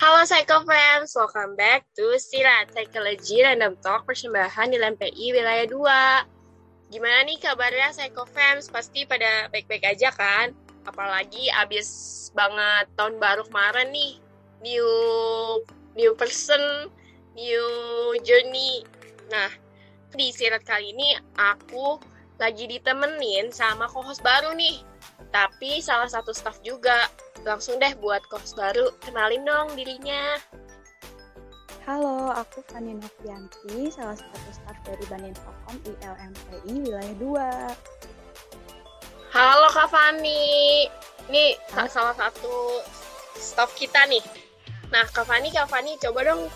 Halo Psycho Fans, welcome back to Silat Psychology Random Talk persembahan di LMPI Wilayah 2. Gimana nih kabarnya Psycho Fans? Pasti pada baik-baik aja kan? Apalagi abis banget tahun baru kemarin nih, new new person, new journey. Nah, di Silat kali ini aku lagi ditemenin sama co-host baru nih. Tapi salah satu staff juga langsung deh buat kos baru kenalin dong dirinya Halo, aku Fani Novianti, salah satu staf dari Banin Fokom ILMPI Wilayah 2. Halo Kak Fani, ini Halo. salah satu staf kita nih. Nah Kak Fani, Kak Fani coba dong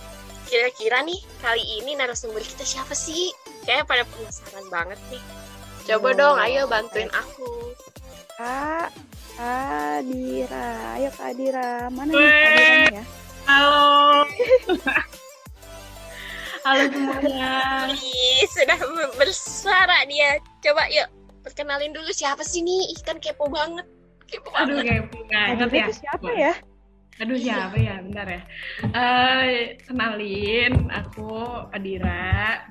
kira-kira nih kali ini narasumber kita siapa sih? Kayaknya pada penasaran banget nih. Coba oh, dong, ayo bantuin aku. Kak, Adira. Ayo Kak Adira. Mana nih Kak Adira ya? Halo. Halo semuanya. Ih, sudah bersuara dia. Coba yuk, perkenalin dulu siapa sih nih? Ikan kepo banget. Kepo Aduh, banget. kepo banget ya. siapa ya? Aduh siapa ya, bentar ya. Uh, kenalin, aku Adira.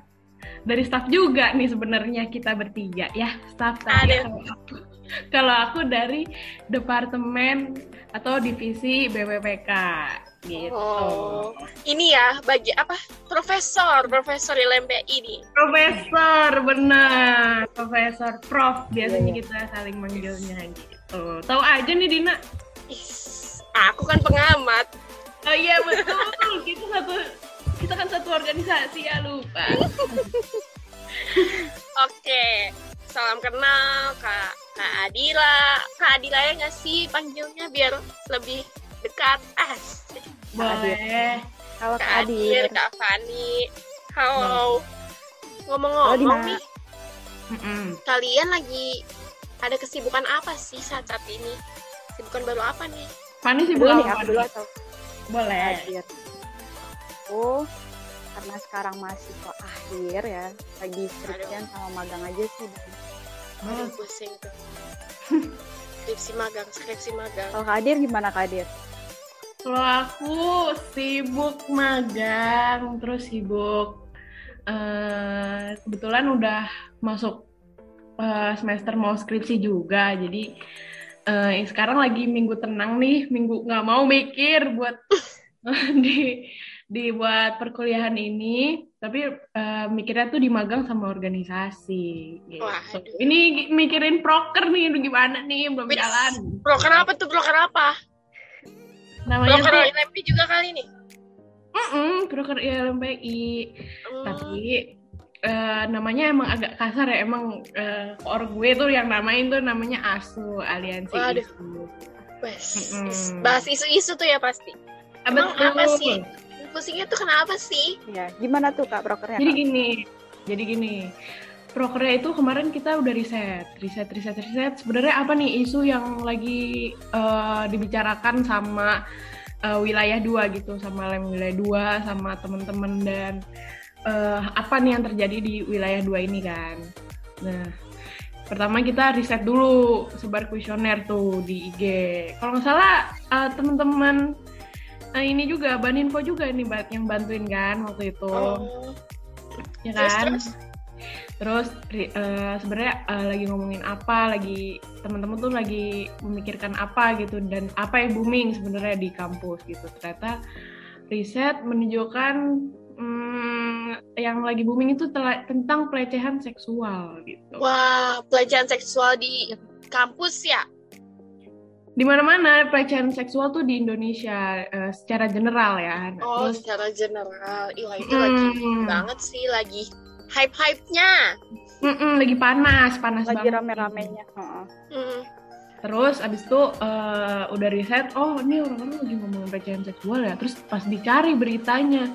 Dari staff juga nih sebenarnya kita bertiga ya, staff tadi kalau aku dari departemen atau divisi BPPK gitu. Oh, ini ya bagi apa? Profesor, Profesor LMPI ini. Profesor, benar. Profesor, Prof biasanya yeah. kita saling manggilnya gitu. Tahu aja nih Dina. Is, aku kan pengamat. Oh iya betul. kita satu kita kan satu organisasi ya lupa. Salam kenal Kak Kak Adila. Kak Adila ya nggak sih panggilnya biar lebih dekat? Ah, boleh. Halo Kak Adil, Kak Fani. Halo. Ngomong-ngomong nih, mm-mm. kalian lagi ada kesibukan apa sih saat saat ini? Kesibukan baru apa nih? Fani sibuk aku dulu atau? Boleh. Adil. Oh, karena sekarang masih kok akhir ya, lagi skripsian sama magang aja sih Aduh, pusing tuh. skripsi magang, skripsi magang. Kalau Kadir gimana Kadir? Kalau aku sibuk magang, terus sibuk uh, kebetulan udah masuk uh, semester mau skripsi juga, jadi uh, sekarang lagi minggu tenang nih, minggu nggak mau mikir buat di dibuat perkuliahan ini tapi uh, mikirnya tuh di magang sama organisasi gitu. Wah, ini mikirin proker nih gimana nih? Belum jalan. proker apa tuh? Proker apa? Namanya proker LMP juga kali nih mm -mm, proker LMPI mm. tapi uh, namanya emang agak kasar ya. Emang uh, or gue tuh yang namain tuh namanya ASU Aliansi Waduh. Isu. Wes, mm -mm. bahas isu-isu tuh ya pasti. Emang apa sih pusingnya tuh kenapa sih? Ya, gimana tuh Kak prokernya? Jadi gini, jadi gini. Prokernya itu kemarin kita udah riset, riset, riset, riset. Sebenarnya apa nih isu yang lagi uh, dibicarakan sama uh, wilayah dua gitu, sama lem wilayah dua, sama teman-teman dan uh, apa nih yang terjadi di wilayah dua ini kan. Nah, pertama kita riset dulu sebar kuesioner tuh di IG. Kalau nggak salah uh, teman-teman Nah ini juga Baninfo juga nih yang bantuin kan waktu itu. Oh. Ya kan? Terus, terus uh, sebenarnya uh, lagi ngomongin apa, lagi teman-teman tuh lagi memikirkan apa gitu dan apa yang booming sebenarnya di kampus gitu. Ternyata riset menunjukkan hmm, yang lagi booming itu tentang pelecehan seksual gitu. Wah, pelecehan seksual di kampus ya? Di mana-mana pelecehan seksual tuh di Indonesia uh, secara general ya. Nah, oh, terus, secara general. Iya, itu hmm. lagi banget sih lagi hype-hype-nya. Mm-mm, lagi panas, panas lagi banget. rame-ramenya. Uh-uh. Mm. Terus abis itu uh, udah riset, oh ini orang-orang lagi ngomong pelecehan seksual ya. Terus pas dicari beritanya,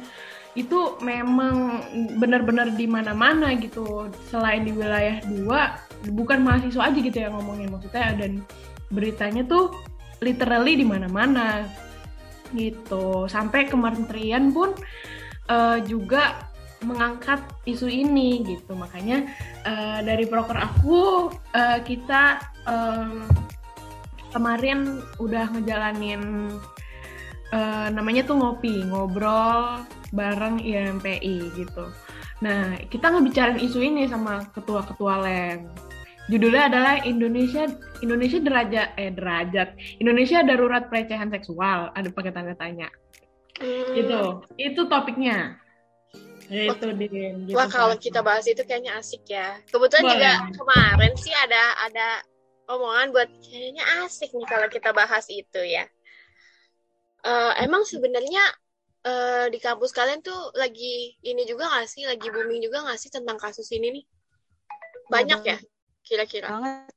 itu memang benar-benar di mana-mana gitu. Selain di wilayah dua, bukan mahasiswa aja gitu yang ngomongin maksudnya dan beritanya tuh literally di mana-mana gitu sampai kementerian pun uh, juga mengangkat isu ini gitu makanya uh, dari broker aku uh, kita um, kemarin udah ngejalanin uh, namanya tuh ngopi, ngobrol bareng IMPI gitu. Nah, kita ngebicarain isu ini sama ketua-ketua LEM. Judulnya adalah Indonesia Indonesia derajat eh derajat Indonesia darurat pelecehan seksual. Ada pakai tanda tanya. Hmm. Gitu. Itu topiknya. Ya itu Din. Gitu Wah kalau kita bahas itu kayaknya asik ya. Kebetulan Boleh. juga kemarin sih ada ada omongan buat kayaknya asik nih kalau kita bahas itu ya. Uh, emang sebenarnya uh, di kampus kalian tuh lagi ini juga gak sih? Lagi booming juga gak sih tentang kasus ini nih? Banyak ya kira-kira? Banget.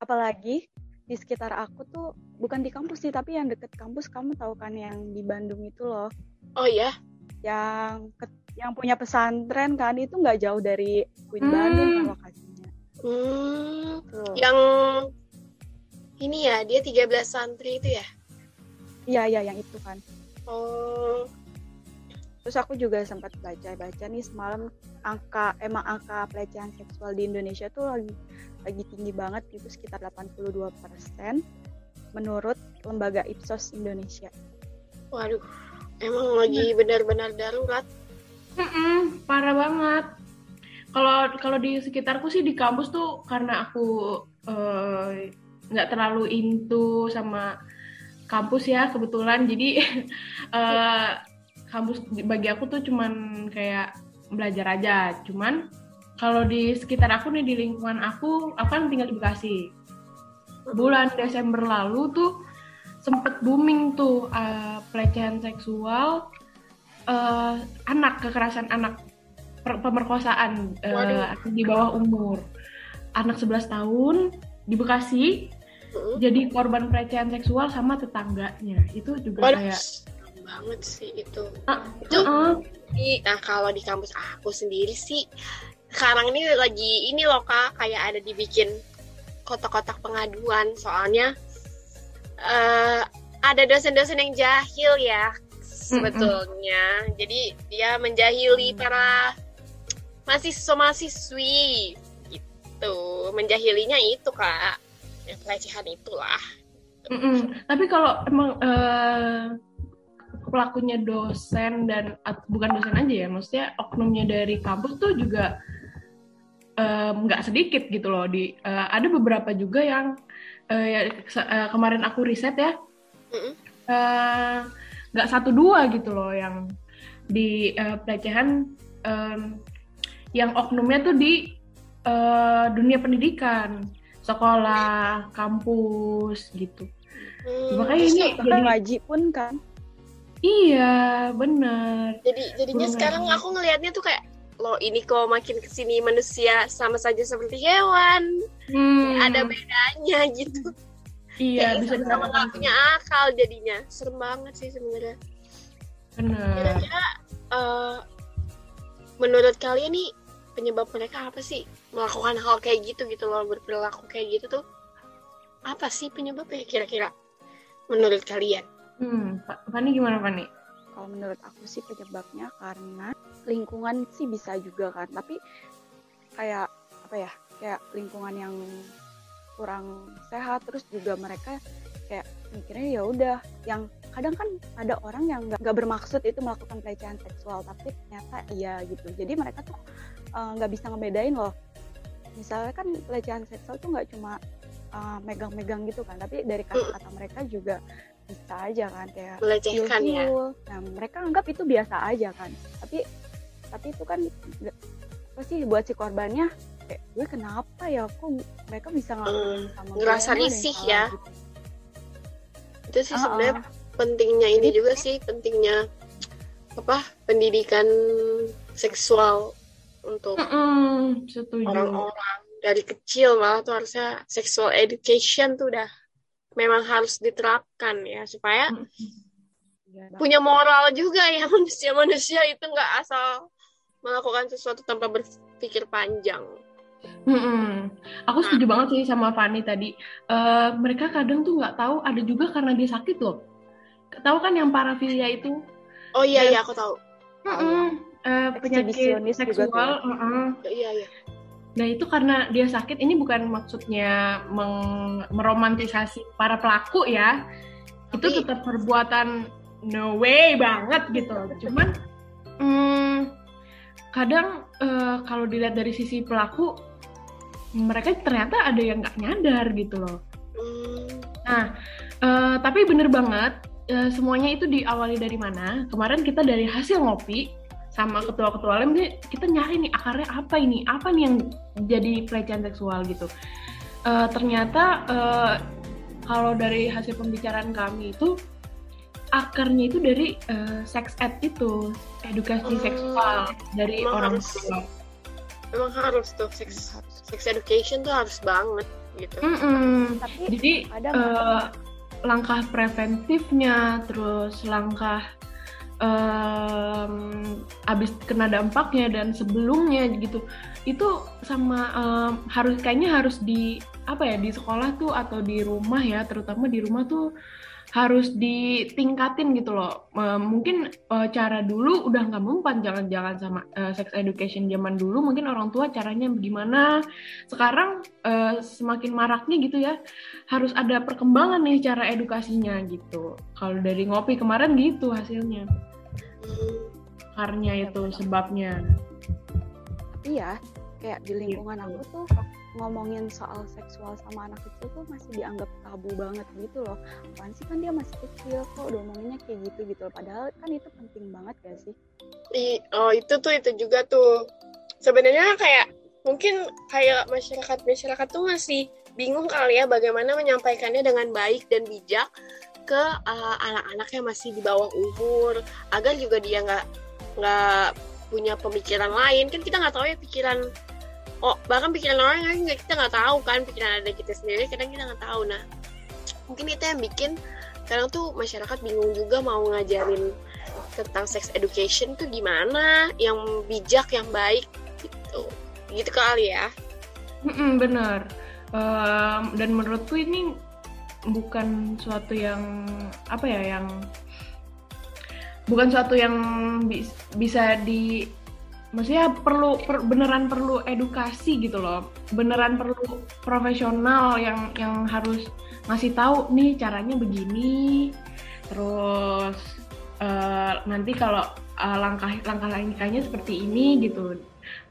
Apalagi di sekitar aku tuh bukan di kampus sih tapi yang deket kampus kamu tahu kan yang di Bandung itu loh. Oh iya? yang ke, yang punya pesantren kan itu nggak jauh dari Queen hmm. Bandung kan lokasinya. Hmm. Yang ini ya dia 13 santri itu ya? Iya iya yang itu kan. Oh. Terus aku juga sempat baca-baca nih semalam angka emang angka pelecehan seksual di Indonesia tuh lagi lagi tinggi banget itu sekitar 82 persen menurut lembaga Ipsos Indonesia. Waduh, Emang lagi benar-benar darurat. Mm-mm, parah banget. Kalau kalau di sekitarku sih di kampus tuh karena aku eh, nggak uh, terlalu into sama kampus ya kebetulan jadi uh, kampus bagi aku tuh cuman kayak belajar aja. Cuman kalau di sekitar aku nih di lingkungan aku, aku kan tinggal di Bekasi. Bulan Desember lalu tuh sempet booming tuh uh, pelecehan seksual uh, anak kekerasan anak pemerkosaan uh, di bawah umur anak 11 tahun di Bekasi uh. jadi korban pelecehan seksual sama tetangganya itu juga Waduh. kayak banget sih itu uh, itu uh, nah kalau di kampus aku sendiri sih sekarang ini lagi ini loh kak kayak ada dibikin kotak-kotak pengaduan soalnya uh, ada dosen-dosen yang jahil ya sebetulnya. Mm -hmm. Jadi dia menjahili para mahasiswa-mahasiswi gitu. Menjahilinya itu kak, yang pelecehan itulah. Mm -mm. Tapi kalau emang uh, pelakunya dosen dan bukan dosen aja ya, maksudnya oknumnya dari kampus tuh juga nggak um, sedikit gitu loh. Di uh, ada beberapa juga yang uh, ya, uh, kemarin aku riset ya nggak uh, satu dua gitu loh yang di uh, pelecehan um, yang oknumnya tuh di uh, dunia pendidikan sekolah kampus gitu. Hmm, makanya ini jadi wajib pun kan iya benar. Jadi jadinya bener. sekarang aku ngelihatnya tuh kayak loh ini kok makin ke sini manusia sama saja seperti hewan. Hmm. ada bedanya gitu. Iya bisa sama nggak punya akal jadinya. Serem banget sih sebenarnya. Benar. Kira-kira uh, menurut kalian nih penyebab mereka apa sih? Melakukan hal kayak gitu gitu loh berperilaku kayak gitu tuh. Apa sih penyebabnya kira-kira? Menurut kalian hmm Fani gimana Fani? Kalau menurut aku sih penyebabnya karena lingkungan sih bisa juga kan tapi kayak apa ya kayak lingkungan yang kurang sehat terus juga mereka kayak mikirnya ya udah yang kadang kan ada orang yang nggak bermaksud itu melakukan pelecehan seksual tapi ternyata iya gitu. Jadi mereka tuh eh, nggak uh, bisa ngebedain loh. Misalnya kan pelecehan seksual tuh nggak cuma megang eh, megang-megang gitu kan tapi dari kata-kata mereka juga bisa aja kan kayak melecehkan ya? Nah mereka anggap itu biasa aja kan. Tapi tapi itu kan pasti buat si korbannya kayak gue kenapa ya? Kok mereka bisa ngelakuin hmm, sama ngerasa risih ya. gitu. itu sih uh -uh. sebenarnya pentingnya ini Jadi, juga sih pentingnya apa pendidikan seksual untuk orang-orang dari kecil malah tuh harusnya sexual education tuh udah memang harus diterapkan ya supaya hmm. punya moral juga ya manusia-manusia itu nggak asal melakukan sesuatu tanpa berpikir panjang. Hmm, aku setuju banget sih sama Fani tadi. Uh, mereka kadang tuh nggak tahu ada juga karena dia sakit loh. Tahu kan yang parafilia itu? Oh iya iya aku tahu. Mm -mm, uh, penyakit seksual. Uh -uh. Iya iya. Nah itu karena dia sakit. Ini bukan maksudnya meromantisasi para pelaku ya. itu tetap perbuatan no way banget gitu cuman hmm, kadang uh, kalau dilihat dari sisi pelaku mereka ternyata ada yang nggak nyadar gitu loh hmm. nah uh, tapi bener banget uh, semuanya itu diawali dari mana kemarin kita dari hasil ngopi sama ketua-ketua lem kita nyari nih akarnya apa ini apa nih yang jadi pelecehan seksual gitu uh, ternyata uh, kalau dari hasil pembicaraan kami itu akarnya itu dari uh, sex ed itu edukasi hmm, seksual dari orang harus, tua. Memang harus tuh sex sex education tuh harus banget gitu. Mm -mm. Tapi jadi ada uh, langkah preventifnya, terus langkah um, abis kena dampaknya dan sebelumnya gitu itu sama um, harus kayaknya harus di apa ya di sekolah tuh atau di rumah ya terutama di rumah tuh harus ditingkatin gitu loh. Uh, mungkin uh, cara dulu udah nggak mempan jangan-jangan sama uh, sex education zaman dulu mungkin orang tua caranya gimana. Sekarang uh, semakin maraknya gitu ya. Harus ada perkembangan nih cara edukasinya gitu. Kalau dari ngopi kemarin gitu hasilnya. Karena itu sebabnya. Iya, kayak di lingkungan aku tuh ngomongin soal seksual sama anak kecil tuh masih dianggap tabu banget gitu loh. Apaan sih? Kan dia masih kecil kok udah ngomonginnya kayak gitu gitu loh. padahal kan itu penting banget gak sih? I, oh itu tuh itu juga tuh. Sebenarnya kayak mungkin kayak masyarakat masyarakat tuh masih bingung kali ya bagaimana menyampaikannya dengan baik dan bijak ke uh, anak-anak yang masih di bawah umur. Agar juga dia nggak nggak punya pemikiran lain. Kan kita nggak tahu ya pikiran oh bahkan pikiran orang lain kita nggak tahu kan pikiran ada kita sendiri kadang kita nggak tahu. Nah mungkin itu yang bikin kadang tuh masyarakat bingung juga mau ngajarin tentang sex education tuh gimana yang bijak yang baik gitu. Gitu kali ya. Bener. Um, dan menurutku ini bukan suatu yang apa ya yang bukan suatu yang bis, bisa di maksudnya perlu per, beneran perlu edukasi gitu loh. Beneran perlu profesional yang yang harus ngasih tahu nih caranya begini. Terus uh, nanti kalau uh, langkah langkah lainnya seperti ini gitu.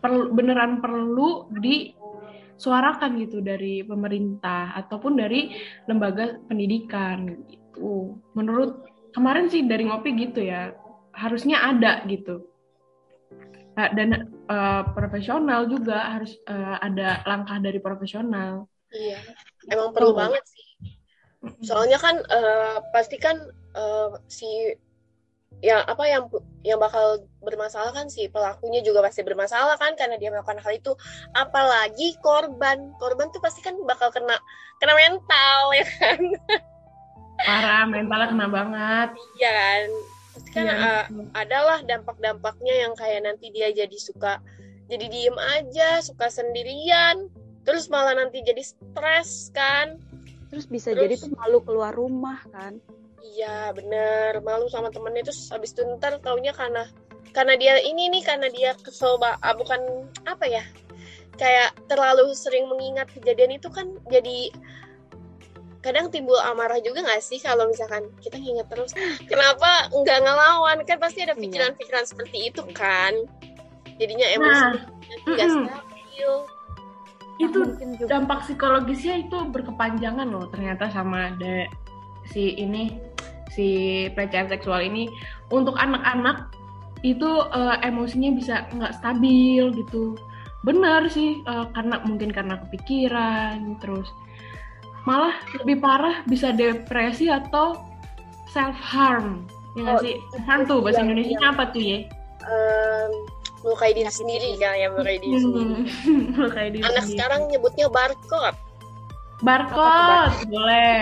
Perlu beneran perlu disuarakan gitu dari pemerintah ataupun dari lembaga pendidikan gitu. Menurut kemarin sih dari ngopi gitu ya harusnya ada gitu dan uh, profesional juga harus uh, ada langkah dari profesional. Iya, emang perlu oh. banget sih. Soalnya kan uh, pasti kan uh, si yang apa yang yang bakal bermasalah kan si pelakunya juga pasti bermasalah kan karena dia melakukan hal itu apalagi korban korban tuh pasti kan bakal kena kena mental ya kan parah mentalnya kena banget iya kan kan ya. uh, adalah dampak-dampaknya yang kayak nanti dia jadi suka jadi diem aja suka sendirian terus malah nanti jadi stres kan? Terus bisa terus, jadi tuh malu keluar rumah kan? Iya bener. Malu sama temennya terus habis itu ntar taunya karena karena dia ini nih karena dia kesel ah, bukan apa ya? Kayak terlalu sering mengingat kejadian itu kan jadi kadang timbul amarah juga gak sih kalau misalkan kita nginget terus kenapa nggak ngelawan? Kan pasti ada iya. pikiran-pikiran seperti itu kan. Jadinya emosi nah, nggak mm stabil. Itu dampak psikologisnya itu berkepanjangan loh ternyata sama ada si ini si pelecehan seksual ini. Untuk anak-anak itu uh, emosinya bisa nggak stabil gitu. Benar sih uh, karena mungkin karena kepikiran terus malah lebih parah bisa depresi atau self harm ya oh, sih harm tuh bahasa Indonesia iya. apa tuh ya um, melukai diri sendiri kan ya melukai diri hmm, sendiri melukai diri anak sendiri. sekarang nyebutnya barcode barcode boleh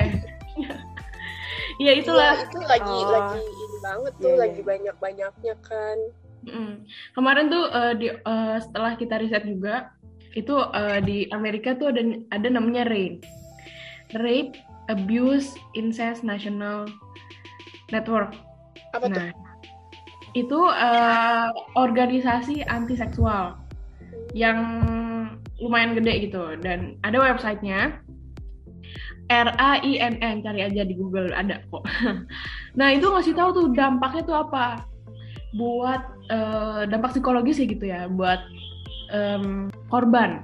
Iya itulah. Ya, itu lagi oh. lagi ini banget tuh, yeah, iya. lagi banyak banyaknya kan. Mm. Kemarin tuh uh, di uh, setelah kita riset juga itu uh, di Amerika tuh ada ada namanya RAIN. Rape, Abuse, Incest National Network. Apa nah, itu uh, organisasi anti seksual yang lumayan gede gitu dan ada websitenya. R A I N N cari aja di Google ada kok. nah itu ngasih tahu tuh dampaknya tuh apa buat uh, dampak psikologis ya gitu ya buat um, korban.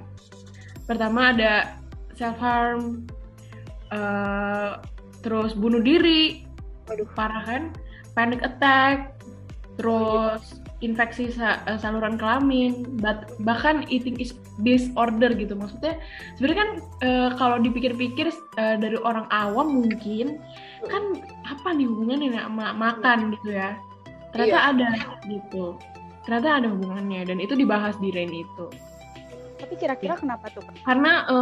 Pertama ada self harm, uh, terus bunuh diri, waduh parah kan, panic attack, terus infeksi eh, saluran kelamin, bahkan eating disorder gitu. Maksudnya sebenarnya kan e, kalau dipikir-pikir e, dari orang awam mungkin kan apa nih hubungannya sama makan gitu ya. Ternyata iya. ada gitu. Ternyata ada hubungannya dan itu dibahas di Rain itu. Tapi kira-kira kenapa tuh? Karena e,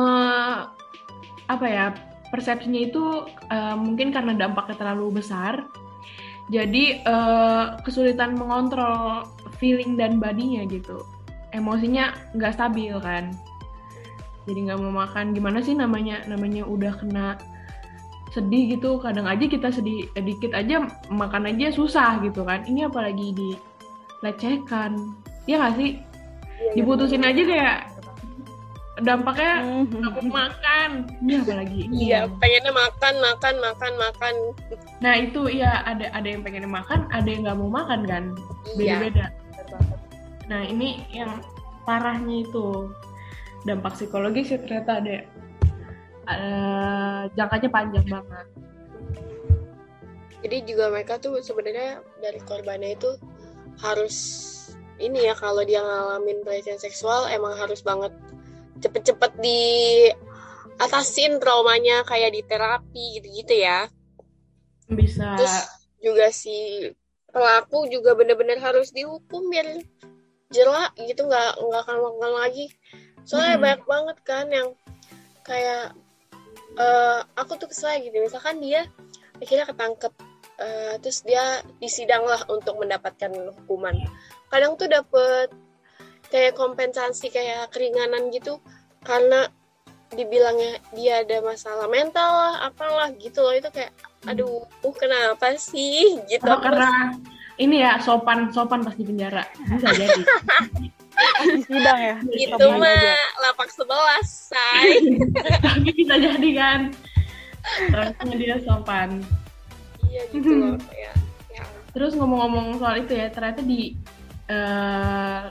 apa ya persepsinya itu e, mungkin karena dampaknya terlalu besar. Jadi uh, kesulitan mengontrol feeling dan badinya gitu. Emosinya nggak stabil kan. Jadi nggak mau makan. Gimana sih namanya? Namanya udah kena sedih gitu. Kadang aja kita sedih dikit aja makan aja susah gitu kan. Ini apalagi dilecehkan ya nggak sih? Iya, iya, diputusin aja kayak dampaknya mm-hmm. aku makan. Ini apalagi iya pengennya makan makan makan makan. Nah itu iya ada ada yang pengennya makan ada yang nggak mau makan kan? Beda beda iya. nah ini yang parahnya itu. Dampak psikologis ya ternyata ada uh, jangkanya panjang banget. Jadi juga mereka tuh sebenarnya dari korbannya itu harus ini ya kalau dia ngalamin pelecehan seksual emang harus banget cepet-cepet di atasin traumanya kayak di terapi gitu-gitu ya. Bisa. Terus juga si pelaku juga bener-bener harus dihukum biar jelek gitu nggak nggak akan melakukan lagi. Soalnya hmm. banyak banget kan yang kayak uh, aku tuh kesel gitu misalkan dia akhirnya ketangkep uh, terus dia disidang lah untuk mendapatkan hukuman. Kadang tuh dapet kayak kompensasi kayak keringanan gitu karena dibilangnya dia ada masalah mental lah apalah gitu loh. Itu kayak hmm. aduh uh, kenapa sih? Gitu. Oh, karena ini ya sopan sopan pas di penjara. Bisa jadi. Di sidang ya? Itu mah lapak sebelas say. Tapi bisa jadi kan? Terusnya dia sopan. Iya gitu loh ya, ya. terus ngomong-ngomong soal itu ya ternyata di uh,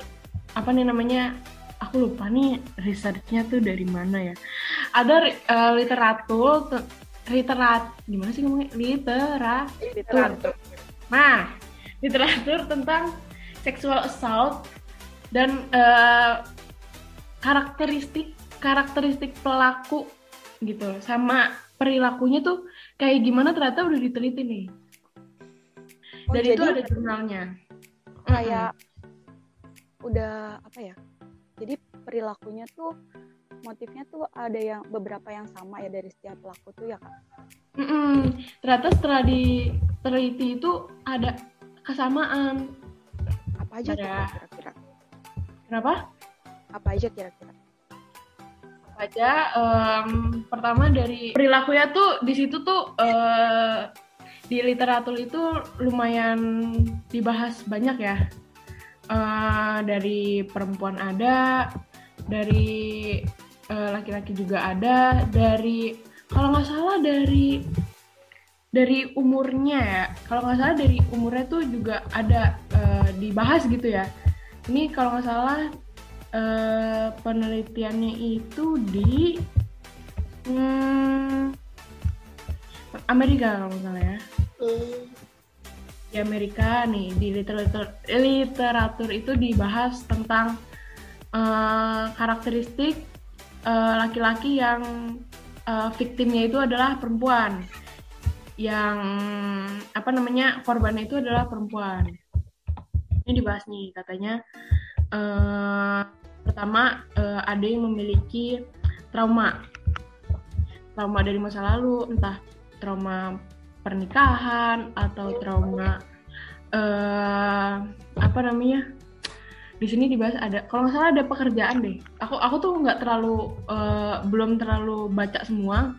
apa nih namanya aku lupa nih researchnya tuh dari mana ya. Ada uh, literatur literat gimana sih ngomongnya? Literatur. Literatur. Nah literatur tentang sexual assault dan uh, karakteristik karakteristik pelaku gitu sama perilakunya tuh kayak gimana ternyata udah diteliti nih. Oh, Dan itu ada jurnalnya. Kayak udah apa ya perilakunya tuh motifnya tuh ada yang beberapa yang sama ya dari setiap pelaku tuh ya kak? Mm -mm. ternyata setelah diteliti itu ada kesamaan. Apa aja kira-kira? Kenapa? Apa aja kira-kira? Aja? Um, pertama dari perilakunya tuh di situ tuh uh, di literatur itu lumayan dibahas banyak ya. Uh, dari perempuan ada, dari eh, laki-laki uh, juga ada, dari kalau nggak salah dari dari umurnya ya, kalau nggak salah dari umurnya tuh juga ada uh, dibahas gitu ya. Ini kalau nggak salah uh, penelitiannya itu di hmm, Amerika kalau nggak salah ya. Hmm di Amerika nih di literatur literatur itu dibahas tentang uh, karakteristik eh, laki-laki uh, yang uh, viktimnya itu adalah perempuan. Yang apa namanya korbannya itu adalah perempuan. Ini dibahas nih katanya. Uh, pertama uh, ada yang memiliki trauma. Trauma dari masa lalu entah trauma pernikahan atau trauma uh, apa namanya di sini dibahas ada kalau nggak salah ada pekerjaan deh. Aku aku tuh nggak terlalu uh, belum terlalu baca semua.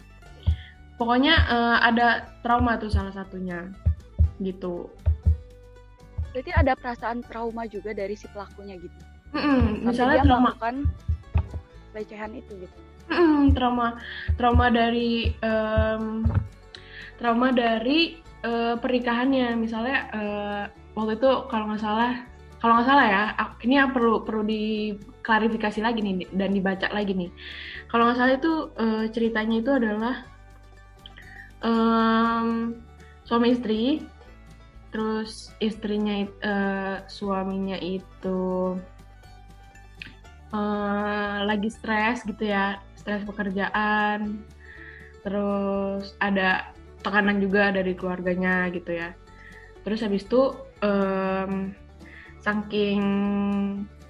Pokoknya uh, ada trauma tuh salah satunya gitu. Berarti ada perasaan trauma juga dari si pelakunya gitu? Mm -mm, misalnya dia trauma kan pelecehan itu gitu? Mm, trauma trauma dari um, trauma dari uh, pernikahannya. Misalnya uh, waktu itu kalau nggak salah kalau nggak salah ya ini yang perlu perlu diklarifikasi lagi nih dan dibaca lagi nih. Kalau nggak salah itu uh, ceritanya itu adalah um, suami istri terus istrinya uh, suaminya itu uh, lagi stres gitu ya stres pekerjaan terus ada tekanan juga dari keluarganya gitu ya. Terus habis itu um, saking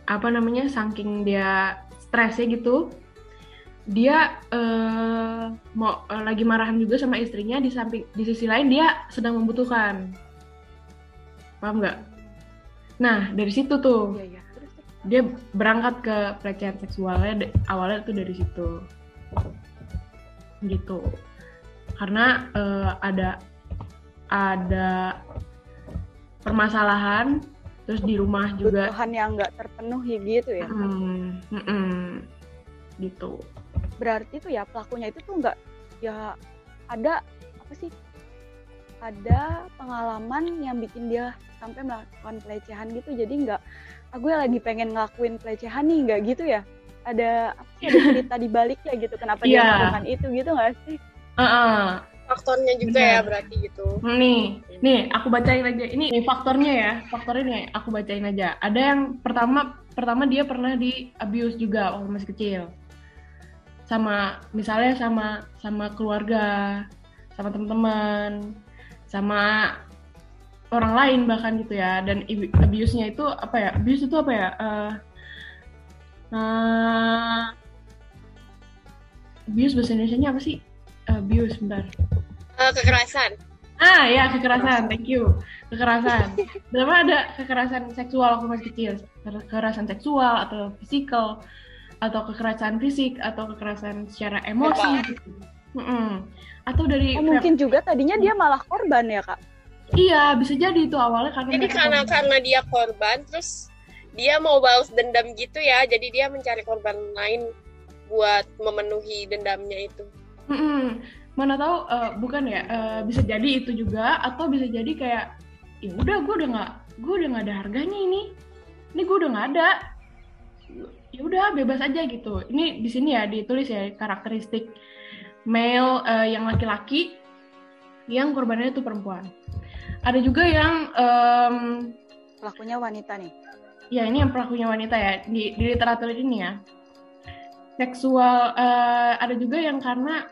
apa namanya saking dia stresnya gitu dia uh, mau uh, lagi marahan juga sama istrinya di samping di sisi lain dia sedang membutuhkan. Paham nggak? Nah dari situ tuh iya, iya. Dia berangkat ke pelecehan seksualnya awalnya tuh dari situ. Gitu. Karena uh, ada ada permasalahan terus di rumah juga. Kebutuhan yang nggak terpenuhi gitu ya? Hmm, hmm, hmm, gitu. Berarti tuh ya pelakunya itu tuh nggak ya ada apa sih? Ada pengalaman yang bikin dia sampai melakukan pelecehan gitu. Jadi nggak aku ah, lagi pengen ngelakuin pelecehan nih nggak gitu ya? Ada apa sih ada cerita di baliknya gitu kenapa yeah. dia iya. melakukan itu gitu nggak sih? Uh -uh. Faktornya juga Bener. ya berarti gitu. Nih nih aku bacain aja. Ini, ini faktornya ya faktornya nih aku bacain aja. Ada yang pertama pertama dia pernah di abuse juga waktu masih kecil. Sama misalnya sama sama keluarga sama teman-teman sama orang lain bahkan gitu ya. Dan abuse-nya itu apa ya? Abuse itu apa ya? Uh, uh, abuse bahasa Indonesia-nya apa sih abuse bentar uh, kekerasan ah ya kekerasan thank you kekerasan berapa ada kekerasan seksual waktu masih kecil kekerasan seksual atau fisikal atau kekerasan fisik atau kekerasan secara emosi gitu. Mm -mm. atau dari oh, mungkin juga tadinya dia malah korban ya kak Iya, bisa jadi itu awalnya karena Jadi karena korban. karena dia korban terus dia mau balas dendam gitu ya. Jadi dia mencari korban lain buat memenuhi dendamnya itu. Mm -mm. Mana tahu uh, bukan ya uh, bisa jadi itu juga atau bisa jadi kayak ya udah gue udah nggak gue udah nggak ada harganya ini. Ini gue udah nggak ada. Ya udah bebas aja gitu. Ini di sini ya ditulis ya karakteristik male uh, yang laki-laki yang korbannya itu perempuan ada juga yang um, pelakunya wanita nih. Ya ini yang pelakunya wanita ya di, di literatur ini ya. Seksual uh, ada juga yang karena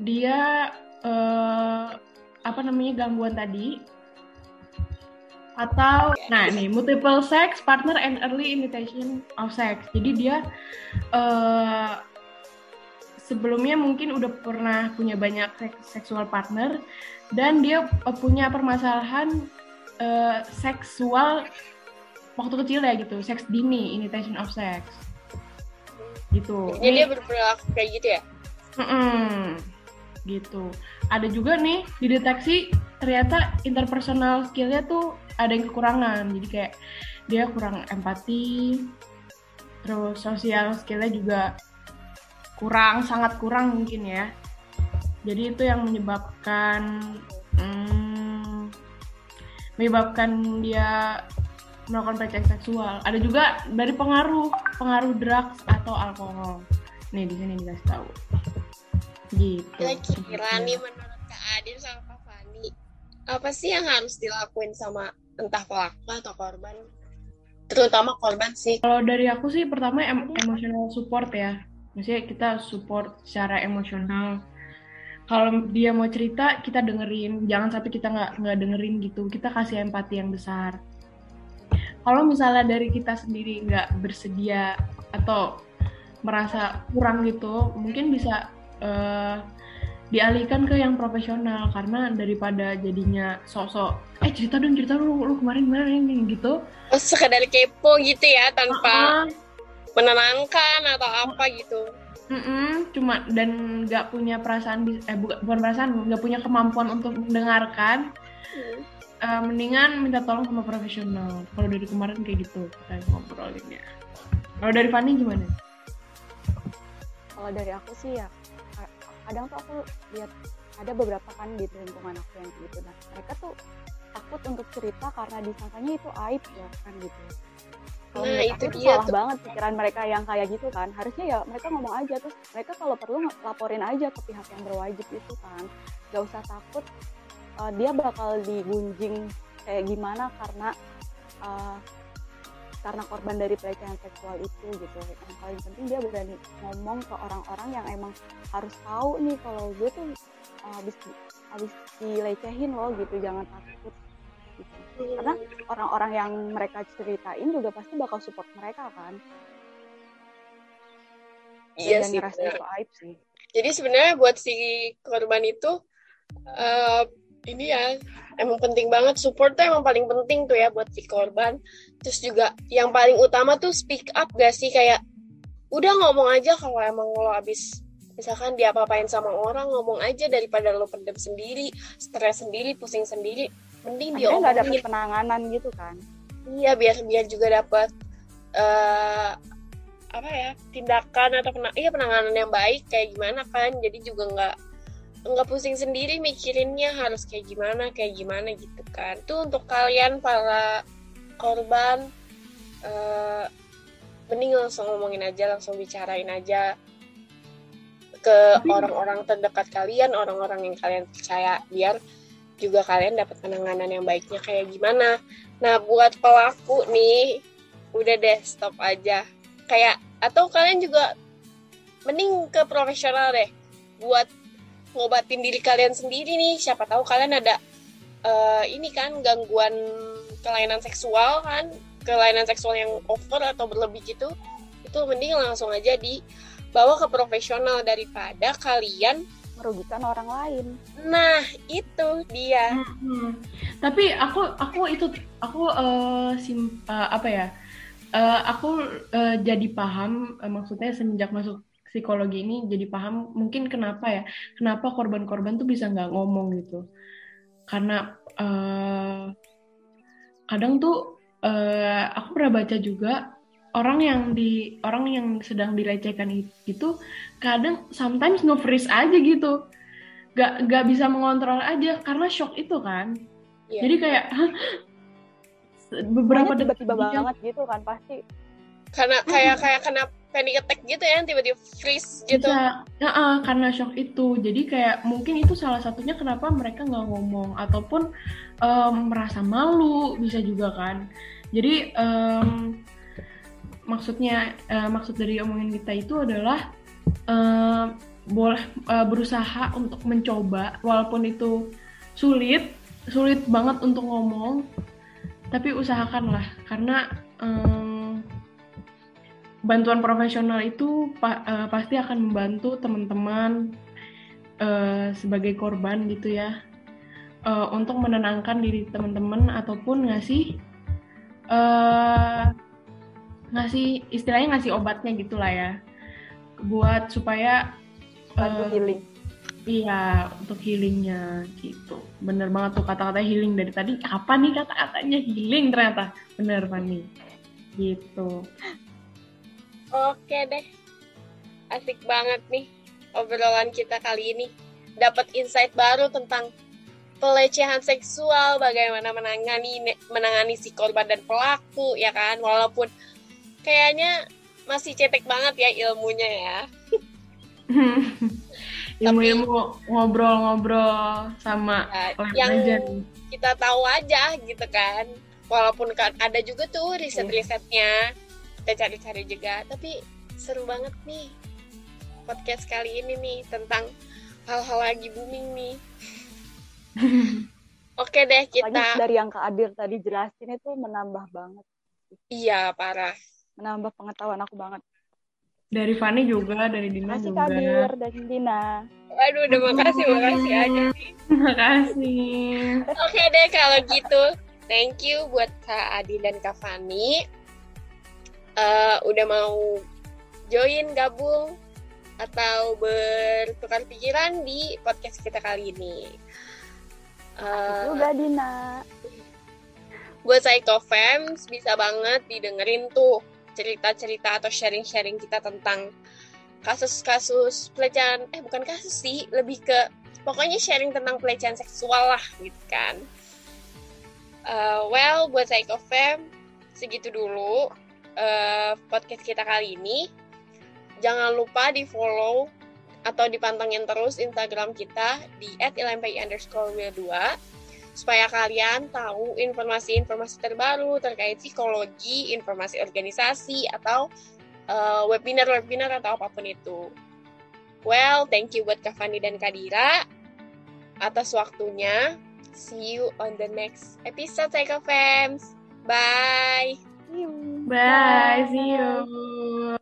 dia uh, apa namanya gangguan tadi atau nah nih multiple sex partner and early imitation of sex jadi dia uh, sebelumnya mungkin udah pernah punya banyak seksual partner dan dia uh, punya permasalahan uh, seksual waktu kecil ya gitu, seks dini, imitation of sex. Gitu. Jadi dia berperilaku kayak gitu ya? Mm -mm, gitu. Ada juga nih dideteksi ternyata interpersonal skillnya tuh ada yang kekurangan. Jadi kayak dia kurang empati, terus sosial skillnya juga kurang sangat kurang mungkin ya jadi itu yang menyebabkan hmm, menyebabkan dia melakukan pelecehan seksual ada juga dari pengaruh pengaruh drugs atau alkohol nih di sini dikasih tahu gitu. Kira-kira nih menurut Kak Adin sama Kak Fani apa sih yang harus dilakuin sama entah pelaku atau korban? Terutama korban sih. Kalau dari aku sih pertama em emotional support ya. Maksudnya kita support secara emosional. Kalau dia mau cerita kita dengerin. Jangan sampai kita nggak nggak dengerin gitu. Kita kasih empati yang besar. Kalau misalnya dari kita sendiri nggak bersedia atau merasa kurang gitu mungkin bisa uh, dialihkan ke yang profesional. Karena daripada jadinya sosok eh cerita dong cerita lu, lu kemarin kemarin gitu. Oh, sekadar kepo gitu ya tanpa uh -uh menenangkan atau apa gitu. Mm -mm, cuma dan nggak punya perasaan eh bukan, bukan perasaan nggak punya kemampuan untuk mendengarkan. Mm. uh, mendingan minta tolong sama profesional. Kalau dari kemarin kayak gitu kita ngobrolinnya. Kalau dari Fanny gimana kalau dari aku sih ya kadang tuh aku lihat ada beberapa kan di lingkungan aku yang gitu. Nah mereka tuh takut untuk cerita karena disangkanya itu aib ya kan gitu. Kalau Nah, itu aku dia salah tuh. banget pikiran mereka yang kayak gitu kan. Harusnya ya mereka ngomong aja terus mereka kalau perlu laporin aja ke pihak yang berwajib itu kan. Gak usah takut uh, dia bakal digunjing kayak gimana karena uh, karena korban dari pelecehan seksual itu gitu. Yang paling penting dia berani ngomong ke orang-orang yang emang harus tahu nih kalau gue tuh uh, habis habis dilecehin loh gitu. Jangan takut gitu. Karena orang-orang yang mereka ceritain juga pasti bakal support mereka kan? Iya dan sih itu aib sih. Jadi sebenarnya buat si korban itu eh, ini ya emang penting banget support tuh emang paling penting tuh ya buat si korban. Terus juga yang paling utama tuh speak up gak sih? Kayak udah ngomong aja kalau emang lo abis misalkan dia apa-apain sama orang ngomong aja daripada lo pendem sendiri, stres sendiri, pusing sendiri, mending dia nggak dapet penanganan gitu kan? Iya biar biar juga dapat eh apa ya tindakan atau pena, iya penanganan yang baik kayak gimana kan? Jadi juga nggak nggak pusing sendiri mikirinnya harus kayak gimana kayak gimana gitu kan. Itu untuk kalian para korban eh mending langsung ngomongin aja langsung bicarain aja ke orang-orang terdekat kalian orang-orang yang kalian percaya biar juga kalian dapat penanganan yang baiknya kayak gimana. Nah, buat pelaku nih, udah deh stop aja. Kayak atau kalian juga mending ke profesional deh. Buat ngobatin diri kalian sendiri nih. Siapa tahu kalian ada eh, ini kan gangguan kelainan seksual kan, kelainan seksual yang over atau berlebih gitu. Itu mending langsung aja dibawa ke profesional daripada kalian. merugikan orang lain Nah, itu dia. Hmm. Tapi aku aku itu aku eh, sim eh, apa ya? Eh, aku eh, jadi paham eh, maksudnya semenjak masuk psikologi ini jadi paham mungkin kenapa ya? Kenapa korban-korban tuh bisa nggak ngomong gitu? Karena eh, kadang tuh eh, aku pernah baca juga orang yang di orang yang sedang dilecehkan itu kadang sometimes nge-freeze aja gitu gak gak bisa mengontrol aja karena shock itu kan Iya. jadi kayak beberapa tiba-tiba banget gitu kan pasti Karena kayak kayak kena panic attack gitu ya, tiba-tiba freeze gitu. bisa ya, ah, karena shock itu. Jadi kayak mungkin itu salah satunya kenapa mereka nggak ngomong ataupun em, merasa malu bisa juga kan. Jadi em, maksudnya eh, maksud dari omongan kita itu adalah em, boleh eh, berusaha untuk mencoba walaupun itu sulit sulit banget untuk ngomong tapi usahakanlah. Karena em, bantuan profesional itu pa- eh, pasti akan membantu teman-teman eh, sebagai korban gitu ya eh, untuk menenangkan diri teman-teman ataupun ngasih eh, ngasih istilahnya ngasih obatnya gitulah ya buat supaya bantu eh, healing Iya, untuk healingnya gitu. Bener banget tuh kata-kata healing dari tadi. Apa nih kata-katanya healing ternyata? Bener, Fanny. Gitu. Oke deh. Asik banget nih obrolan kita kali ini. Dapat insight baru tentang pelecehan seksual, bagaimana menangani menangani si korban dan pelaku ya kan. Walaupun kayaknya masih cetek banget ya ilmunya ya. Ilmu-ilmu ngobrol-ngobrol sama Ya, yang aja kita tahu aja gitu kan. Walaupun kan ada juga tuh riset-risetnya. Kita cari-cari juga, tapi seru banget nih podcast kali ini nih tentang hal-hal lagi booming nih. Oke deh Apalagi kita. dari yang Kak Adir tadi jelasin itu menambah banget Iya parah. menambah pengetahuan aku banget Dari Fanny juga, dari Dina Makasih juga. Kak Adir dan Dina Aduh, udah makasih, makasih aja sih. Terima kasih. Oke deh kalau gitu. Thank you buat Kak Adi dan Kak Fani. Eh, udah mau join gabung atau bertukar pikiran di podcast kita kali ini. Eh, juga Dina. Buat Psychofams bisa banget didengerin tuh cerita-cerita atau sharing-sharing kita tentang kasus-kasus pelecehan. Eh bukan kasus sih lebih ke pokoknya sharing tentang pelecehan seksual lah gitu kan. Uh, well buat Psycho Fam segitu dulu uh, podcast kita kali ini jangan lupa di follow atau dipantengin terus Instagram kita di @lmpi underscore 2 supaya kalian tahu informasi-informasi terbaru terkait psikologi, informasi organisasi, atau uh, webinar-webinar atau apa pun itu. Well, thank you buat Kak Fani dan Kadira atas waktunya. See you on the next episode, Psycho Fams. Bye. Bye. See you.